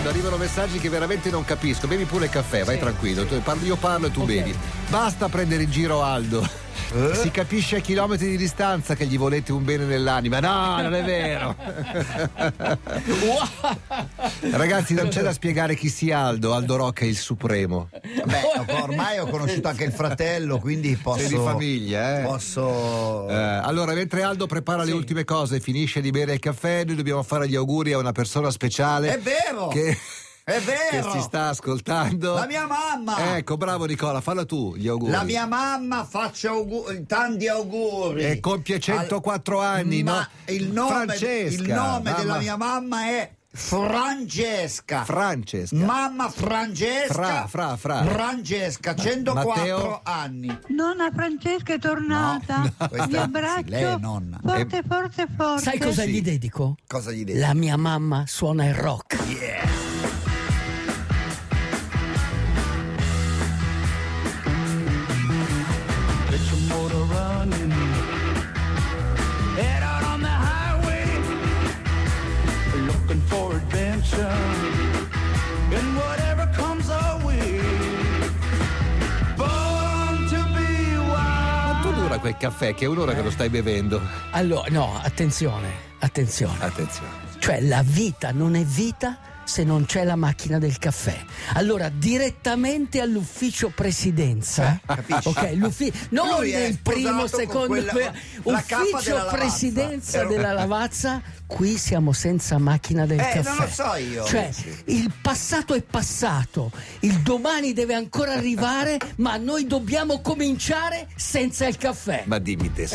Aldo, arrivano messaggi che veramente non capisco. Bevi pure il caffè, vai tranquillo. Tu parli- io parlo e tu Ok. bevi. Basta prendere in giro Aldo. Eh? Si capisce a chilometri di distanza che gli volete un bene nell'anima. No, non è vero. Ragazzi, non c'è da spiegare chi sia Aldo. Aldo Rocca è il supremo. Beh, ormai ho conosciuto anche il fratello, quindi posso. Sei di famiglia, eh? Posso. Eh, allora, mentre Aldo prepara le ultime cose e finisce di bere il caffè, noi dobbiamo fare gli auguri a una persona speciale. È vero! Che, È che vero! ci sta ascoltando. La mia mamma! Ecco, bravo Nicola, falla tu gli auguri. La mia mamma faccia auguri, tanti auguri. E compie 104 anni, Ma no? il nome, Francesca, il nome della mamma- mia mamma è Francesca. Francesca. Mamma Francesca. Fra, fra, fra. Francesca, 104 Matteo? anni. Nonna Francesca è tornata. No, no, questa- Vi abbraccio. lei è nonna. Forte, forte, forte. Sai cosa Sì. gli dedico? Cosa gli devi? La mia mamma suona il rock. Get quel caffè che è un'ora che lo stai bevendo? Allora, no, attenzione, attenzione. Attenzione. Cioè la vita non è vita se non c'è la macchina del caffè. Allora, direttamente all'ufficio presidenza. Capisci? Ok, l'uffi- non nel primo, secondo quella- ufficio presidenza della lavazza. Qui siamo senza macchina del Eh, caffè. non lo so io. Cioè, il passato è passato, il domani deve ancora arrivare, ma noi dobbiamo cominciare senza il caffè. Ma dimmi te.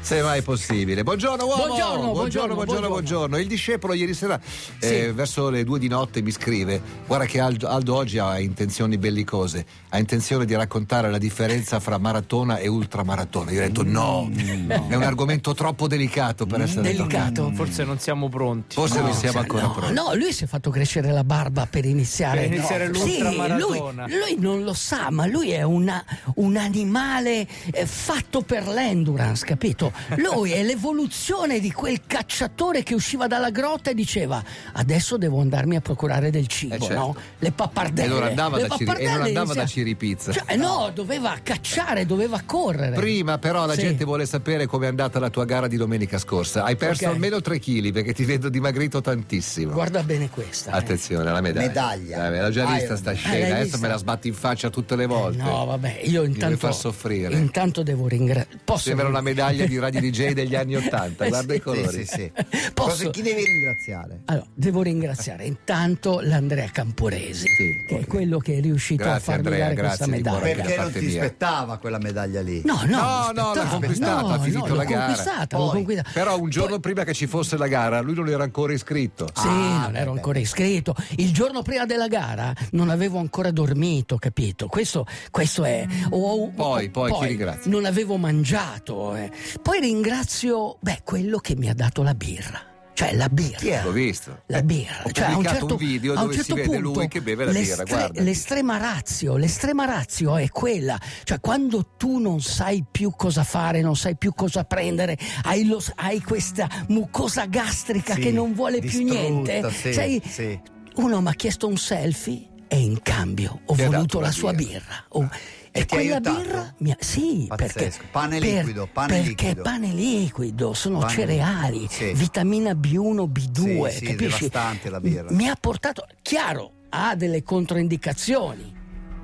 Se mai possibile. Buongiorno uomo. Buongiorno, buongiorno, buongiorno, buongiorno, buongiorno. Il discepolo ieri sera eh, Sì. verso le due di notte mi scrive "Guarda che Aldo, Aldo oggi ha intenzioni bellicose, ha intenzione di raccontare la differenza fra maratona e ultramaratona". Io ho detto "No, è un argomento troppo delicato per essere Delicato. toccato". Forse non siamo pronti. Forse non siamo Cioè, ancora no, pronti. no, lui si è fatto crescere la barba per iniziare. Per iniziare No. Sì, lui, lui non lo sa, ma lui è una- un animale eh, fatto per l'endurance, capito? Lui è l'evoluzione di quel cacciatore che usciva dalla grotta e diceva adesso devo andarmi a procurare del cibo, Eh, certo. no? Le pappardelle. E non andava da Ciri- e non andava da Ciripizza. Cioè, no, doveva cacciare, doveva correre. Prima però la Sì. gente vuole sapere com'è andata la tua gara di domenica scorsa. Hai perso Ok. almeno 3 kg perché ti vedo dimagrito tantissimo. Guarda bene questa. eh. Attenzione alla medaglia. Medaglia. Eh, me l'ho già Iron vista sta. Eh, scena, l'hai adesso vista? me la sbatti in faccia tutte le volte. No, vabbè, io intanto. far soffrire. Intanto devo ringraziare. Posso Sembra una medaglia di radio DJ degli anni Ottanta, Eh, guarda sì. i colori. Sì, sì, sì. Posso- Cosa- chi devi ringraziare? Allora, devo ringraziare intanto l'Andrea Camporesi, Sì, che è quello che è riuscito Grazie, a farmi Andrea, dare questa medaglia. Perché non ti mia. aspettava quella medaglia lì? No, no, No, l'ha conquistata, No, ha finito no, la l'ho gara. conquistata, l'ho Poi. conquistata. Però un giorno Poi- prima che ci fosse la gara, lui non era ancora iscritto. Sì, Ah, non ero ancora iscritto. Il giorno prima della gara non avevo ancora dormito, capito? Questo, questo è. ho- Poi, poi, chi ringrazi? Non avevo mangiato. eh. Poi ringrazio, beh, quello che mi ha dato la birra. Cioè la birra. L'ho visto. La birra, Ho cioè, a un certo, un video a un dove si certo vede punto, lui che beve la birra, l'estre- guarda. L'estrema razio, l'estrema razio è quella, cioè quando tu non sai più cosa fare, non sai più cosa prendere, hai, lo- hai questa mucosa gastrica Sì, che non vuole più niente, sì, sai, sì. uno mi ha chiesto un selfie e in cambio ho Ti voluto la la sua birra. birra. Oh, E e quella aiutato? birra mi ha, sì, Pazzesco. perché Pane per- liquido, pane perché liquido. pane liquido, sono Pane cereali, liquido, sì. vitamina B1, B2, Sì, sì, capisci? la birra. Mi ha portato, chiaro, ha delle controindicazioni.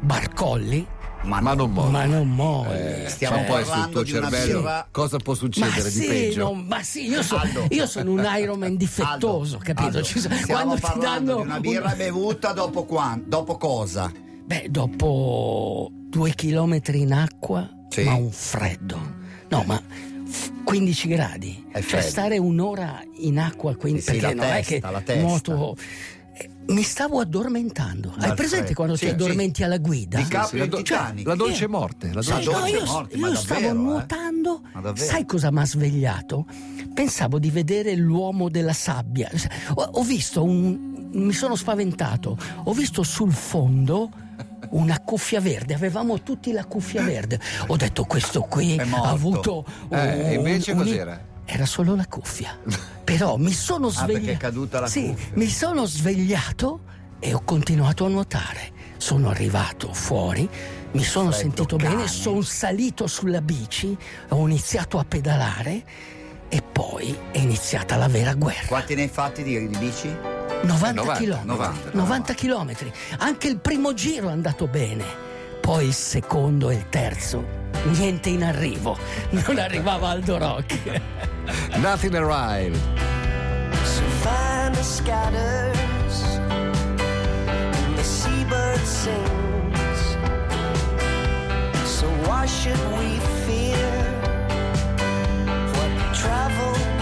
Barcolli, Ma, Ma non molla. ma non molli. Eh, Stiamo c'è poi sul tuo di cervello birra- cosa può Ma succedere di sì, peggio? no, ma sì, io, so- io sono un Ironman difettoso, Aldo, capito? Aldo, stiamo quando ti parlando danno di una birra un- bevuta dopo quando? Dopo cosa? Beh, dopo due chilometri in acqua, Sì. ma un freddo. No, ma f- 15 gradi. Cioè stare un'ora in acqua, quindi, Sì, sì, perché non testa, è che nuoto... eh, Mi stavo addormentando. Hai presente freddo. quando Sì, ti sì. addormenti alla guida? Di Sì, la, in do- Titanic. la dolce morte, la Sì, dolce no, io, morte, io ma stavo davvero, eh? nuotando. Ma davvero? Sai cosa mi ha svegliato? Pensavo di vedere l'uomo della sabbia. Ho, ho visto un. Mi sono spaventato. Ho visto sul fondo una cuffia verde. Avevamo tutti la cuffia verde. Ho detto: Questo qui ha avuto. Eh, un- invece un- cos'era? era solo la cuffia. Però mi sono Ah, svegliato. caduta la sì, cuffia. mi sono svegliato e ho continuato a nuotare. Sono arrivato fuori, mi sono Freddo sentito cane. bene, sono salito sulla bici, ho iniziato a pedalare e poi è iniziata la vera guerra. Quanti ne hai fatti di, di bici? 90 90, km. 90, 90 chilometri. Anche il primo giro è andato bene. Poi il secondo e il terzo. Niente in arrivo. Non arrivava Aldo Rock. Nothing arrived. So find the scatters and the seabird sings. So why should we fear what travel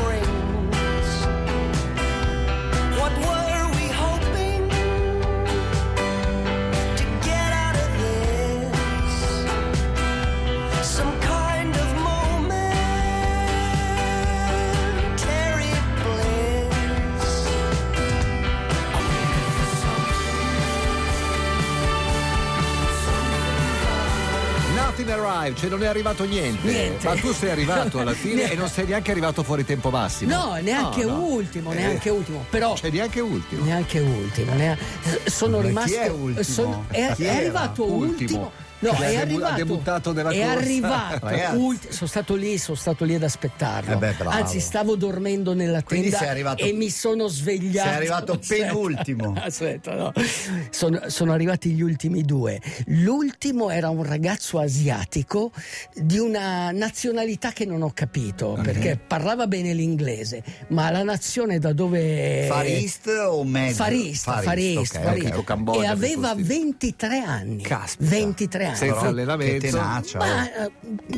Arrived, cioè non è arrivato niente. Niente. Ma tu sei arrivato alla fine e non sei neanche arrivato fuori tempo massimo. No, neanche No, no. ultimo, Eh, neanche ultimo. Però. Cioè neanche ultimo. Neanche ultimo. nea- Sono Ma chi rimasto. è ultimo? sono- è, è arrivato Ultimo. ultimo. No, ha è debu- ha arrivato. debuttato nella è corsa. arrivato. Ulti- sono stato lì, sono stato lì ad aspettarlo. Eh beh. Anzi, stavo dormendo nella tenda arrivato- e mi sono svegliato. Sei arrivato Aspetta. penultimo. Aspetta, no. Sono, sono arrivati gli ultimi due. L'ultimo era un ragazzo asiatico di una nazionalità che non ho capito perché parlava bene l'inglese, ma la nazione da dove. Far East o Med? Farista, Far East, farista, ok, farista. ok. o Cambogia, e aveva piuttosto. 23 anni. Caspita. 23 anni. Senza Però allenamento. Che tenacia. Ma eh,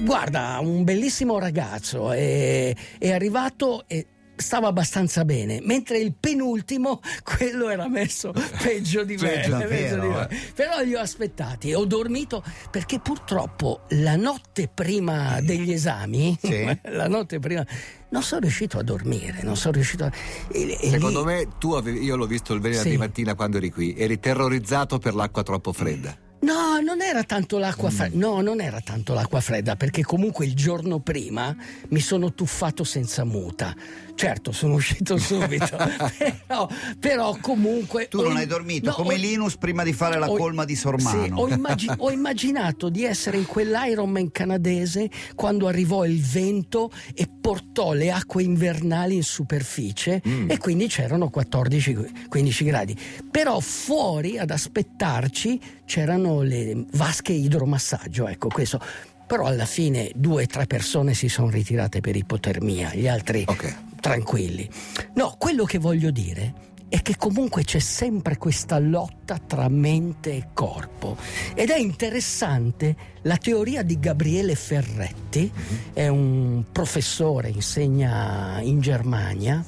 guarda, un bellissimo ragazzo, è, è arrivato e stava abbastanza bene, mentre il penultimo, quello era messo peggio di me. Peggio, peggio davvero, di me. eh. Però li ho aspettati, ho dormito perché purtroppo la notte prima degli esami, Sì. la notte prima, non sono riuscito a dormire, non sono riuscito a... e- e Secondo lì- me tu avevi, io l'ho visto il venerdì Sì. mattina quando eri qui, eri terrorizzato per l'acqua troppo fredda. No, non era tanto Mm. l'acqua fredda. No, non era tanto l'acqua fredda, perché comunque il giorno prima mi sono tuffato senza muta. Certo, sono uscito subito, però, però comunque. Tu non hai dormito no, come ho- Linus prima di fare la ho- colma di Sormano. Sì, ho, immagi- ho immaginato di essere in quell'Ironman canadese quando arrivò il vento e portò le acque invernali in superficie Mm. e quindi c'erano 14-15 gradi. Però fuori ad aspettarci c'erano le vasche idromassaggio, ecco questo. Però alla fine due o tre persone si sono ritirate per ipotermia, gli altri Ok. tranquilli. No, quello che voglio dire è che comunque c'è sempre questa lotta tra mente e corpo ed è interessante la teoria di Gabriele Ferretti, è un professore, insegna in Germania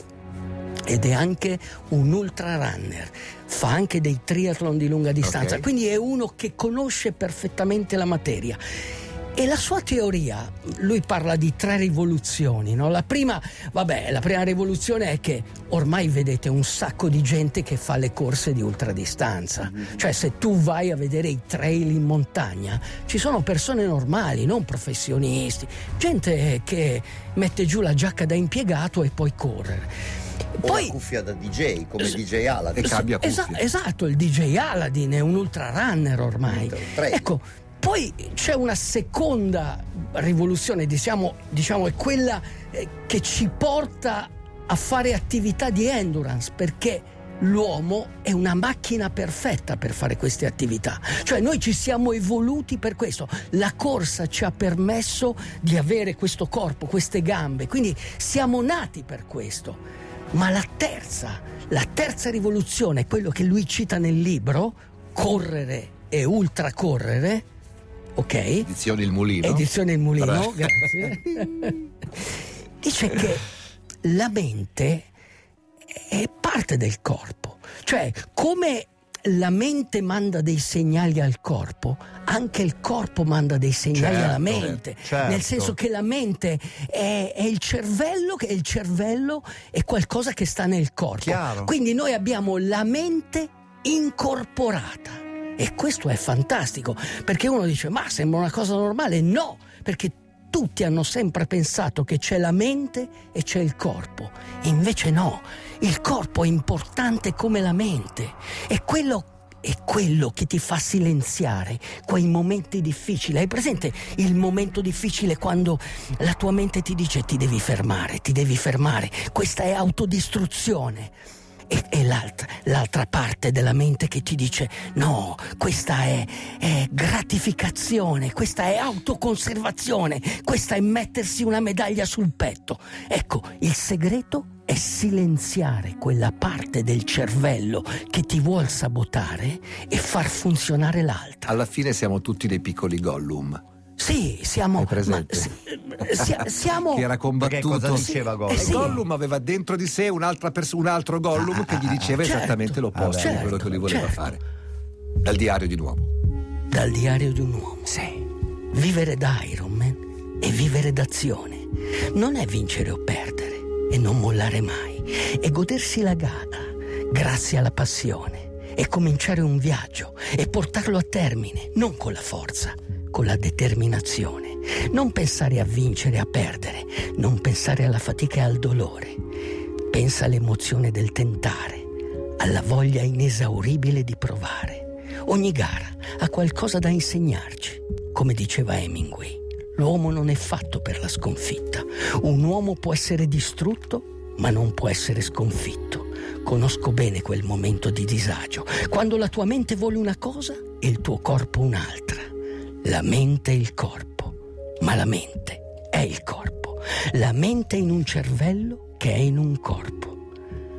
ed è anche un ultra runner, fa anche dei triathlon di lunga distanza, Ok. quindi è uno che conosce perfettamente la materia. E la sua teoria, lui parla di tre rivoluzioni, no? La prima, vabbè, la prima rivoluzione è che ormai vedete un sacco di gente che fa le corse di ultradistanza. Cioè se tu vai a vedere i trail in montagna, ci sono persone normali, non professionisti, gente che mette giù la giacca da impiegato e poi correre. O la cuffia da DJ, come DJ Aladdin. E cambia Esa- cuffie. esatto, il DJ Aladdin è un ultra runner ormai. Tre. Ecco, poi c'è una seconda rivoluzione, diciamo, diciamo è quella eh, che ci porta a fare attività di endurance perché l'uomo è una macchina perfetta per fare queste attività. Cioè noi ci siamo evoluti per questo. La corsa ci ha permesso di avere questo corpo, queste gambe, quindi siamo nati per questo. Ma la terza, la terza rivoluzione, quello che lui cita nel libro, correre e ultracorrere, ok? Edizioni il mulino. Edizione Il Mulino, Bravo. grazie. Dice che la mente è parte del corpo, cioè come la mente manda dei segnali al corpo, anche il corpo manda dei segnali Certo, alla mente, certo. nel senso che la mente è, è il cervello, che il cervello è qualcosa che sta nel corpo. Chiaro. Quindi noi abbiamo la mente incorporata. E questo è fantastico, perché uno dice, ma sembra una cosa normale. No, perché tutti hanno sempre pensato che c'è la mente e c'è il corpo. Invece no, il corpo è importante come la mente. È quello è quello che ti fa silenziare quei momenti difficili. Hai presente il momento difficile quando la tua mente ti dice ti devi fermare, ti devi fermare. Questa è autodistruzione. E, e l'altra, l'altra parte della mente che ti dice no, questa è, è gratificazione, questa è autoconservazione, questa è mettersi una medaglia sul petto. Ecco, il segreto è silenziare quella parte del cervello che ti vuol sabotare e far funzionare l'altra. Alla fine siamo tutti dei piccoli Gollum. Sì, siamo. Ma- si- sia- siamo. Che era Perché combattuto. cosa diceva Gollum? Eh sì. Gollum aveva dentro di sé un'altra pers- un altro Gollum che gli diceva certo. esattamente l'opposto Ah, di quello che lui voleva certo. fare. Dal diario di un uomo. Dal diario di un uomo. Sì. Vivere da Iron Man è vivere d'azione. Non è vincere o perdere e non mollare mai. È godersi la gara grazie alla passione. È cominciare un viaggio e portarlo a termine, non con la forza, con la determinazione. Non pensare a vincere e a perdere, non pensare alla fatica e al dolore. Pensa all'emozione del tentare, alla voglia inesauribile di provare. Ogni gara ha qualcosa da insegnarci. Come diceva Hemingway, l'uomo non è fatto per la sconfitta. Un uomo può essere distrutto, ma non può essere sconfitto. Conosco bene quel momento di disagio, quando la tua mente vuole una cosa e il tuo corpo un'altra. La mente è il corpo, ma la mente è il corpo. La mente in un cervello che è in un corpo.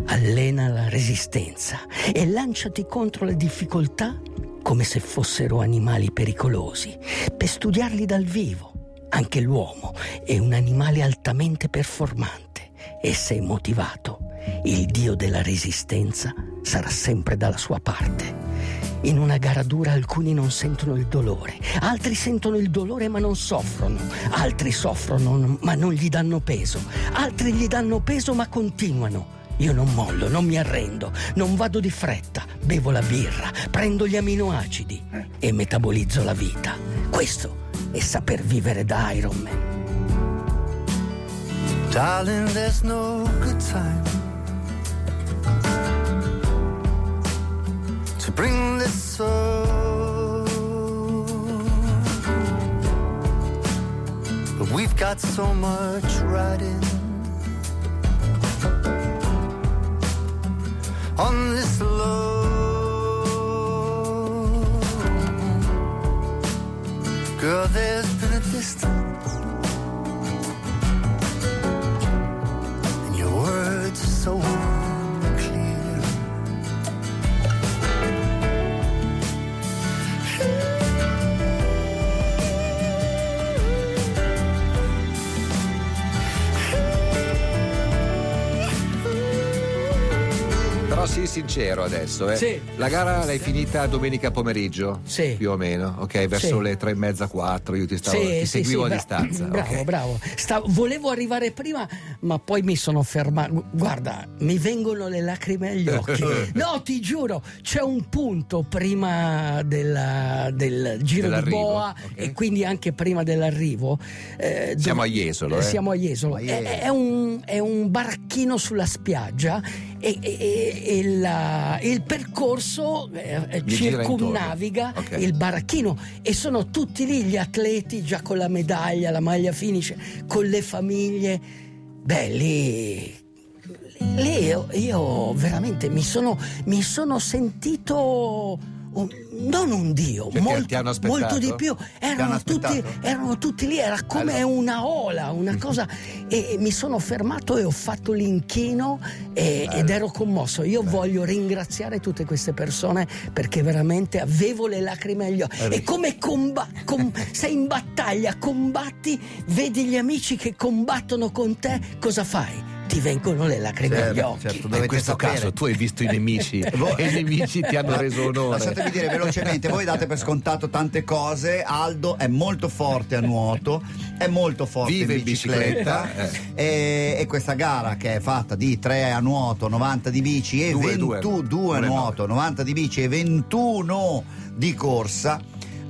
Allena la resistenza e lanciati contro le difficoltà come se fossero animali pericolosi, per studiarli dal vivo. Anche l'uomo è un animale altamente performante e se motivato, il dio della resistenza sarà sempre dalla sua parte. In una gara dura alcuni non sentono il dolore, altri sentono il dolore ma non soffrono, altri soffrono ma non gli danno peso, altri gli danno peso ma continuano. Io non mollo, non mi arrendo, non vado di fretta, bevo la birra, prendo gli aminoacidi e metabolizzo la vita. Questo è saper vivere da Iron Man. Darling, there's no good time to bring this up. But we've got so much riding on this love. Girl, there's been a distance. Sincero adesso, eh. Sì. La gara l'hai finita domenica pomeriggio? Sì. Più o meno, ok? Verso Sì. le tre e mezza, quattro, io ti, stavo, Sì, ti seguivo a bra- distanza. Bravo, ok. bravo. Sta- volevo arrivare prima, ma poi mi sono fermato. Guarda, mi vengono le lacrime agli occhi. No, ti giuro, c'è un punto prima della- del giro di Dell'arrivo, boa ok. e quindi anche prima dell'arrivo. eh, Siamo dove- a Jesolo, eh. Siamo a Jesolo. A È, Jesolo. è un, è un baracchino sulla spiaggia e, e- e la- il percorso eh, circumnaviga intorno. Ok. il baracchino e sono tutti lì gli atleti già con la medaglia, la maglia finish, con le famiglie. Beh, lì, lì io, io veramente mi sono, mi sono sentito un- non un dio, Cioè, molto, molto di più. Erano tutti, erano tutti lì, era come Allora. una ola, una cosa. e, mi sono fermato e ho fatto l'inchino e- ed ero commosso. Io voglio ringraziare tutte queste persone perché veramente avevo le lacrime agli occhi. E come comba- com- sei in battaglia, combatti, vedi gli amici che combattono con te, cosa fai? Ti vengono le lacrime Certo, agli occhi. certo. In questo sapere. caso tu hai visto i nemici e i nemici ti hanno reso onore. Lasciatemi dire velocemente, voi date per scontato tante cose. Aldo è molto forte a nuoto, è molto forte Vive in bicicletta. bicicletta, E, e questa gara che è fatta di 3 a nuoto, 90 di bici e Due, due. 22 a nuoto, 90 di bici e 21 di corsa.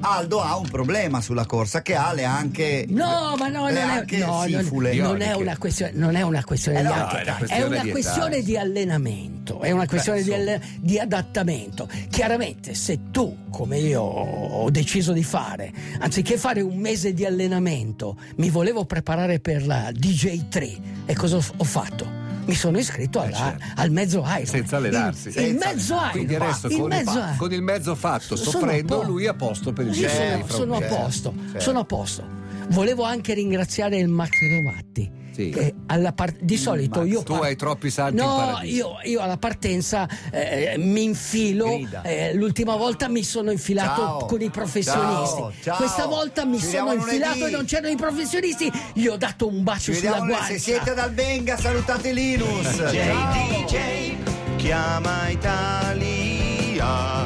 Aldo ha un problema sulla corsa che ha le anche No, ma no, non è, no, non- non è una questione, non è una questione Eh di no, è una è questione una di questione di allenamento, è una questione di, alle- di adattamento. Chiaramente, se tu, come io ho deciso di fare, anziché fare un mese di allenamento, mi volevo preparare per la DJ3, e cosa ho fatto? Mi sono iscritto alla- certo. al mezzo Iron. Senza allenarsi. Il, il Senza mezzo Iron. Quindi adesso il con, mezzo il, con il mezzo fatto, soffrendo, lui a posto per il Io sono, a mese. posto, certo. sono a posto. Volevo anche ringraziare il Max Rovatti. Sì. che alla par- di solito Max, io tu hai troppi salti in no, paradiso. io, io alla partenza eh, mi infilo. Eh, l'ultima volta mi sono infilato Ciao. con i professionisti. Ciao, ciao. Questa volta mi Ci sono infilato lunedì. e non c'erano i professionisti. Gli ho dato un bacio Ci sulla guancia. se siete dal Benga, salutate Linus. DJ, Ciao. DJ, chiama Italia.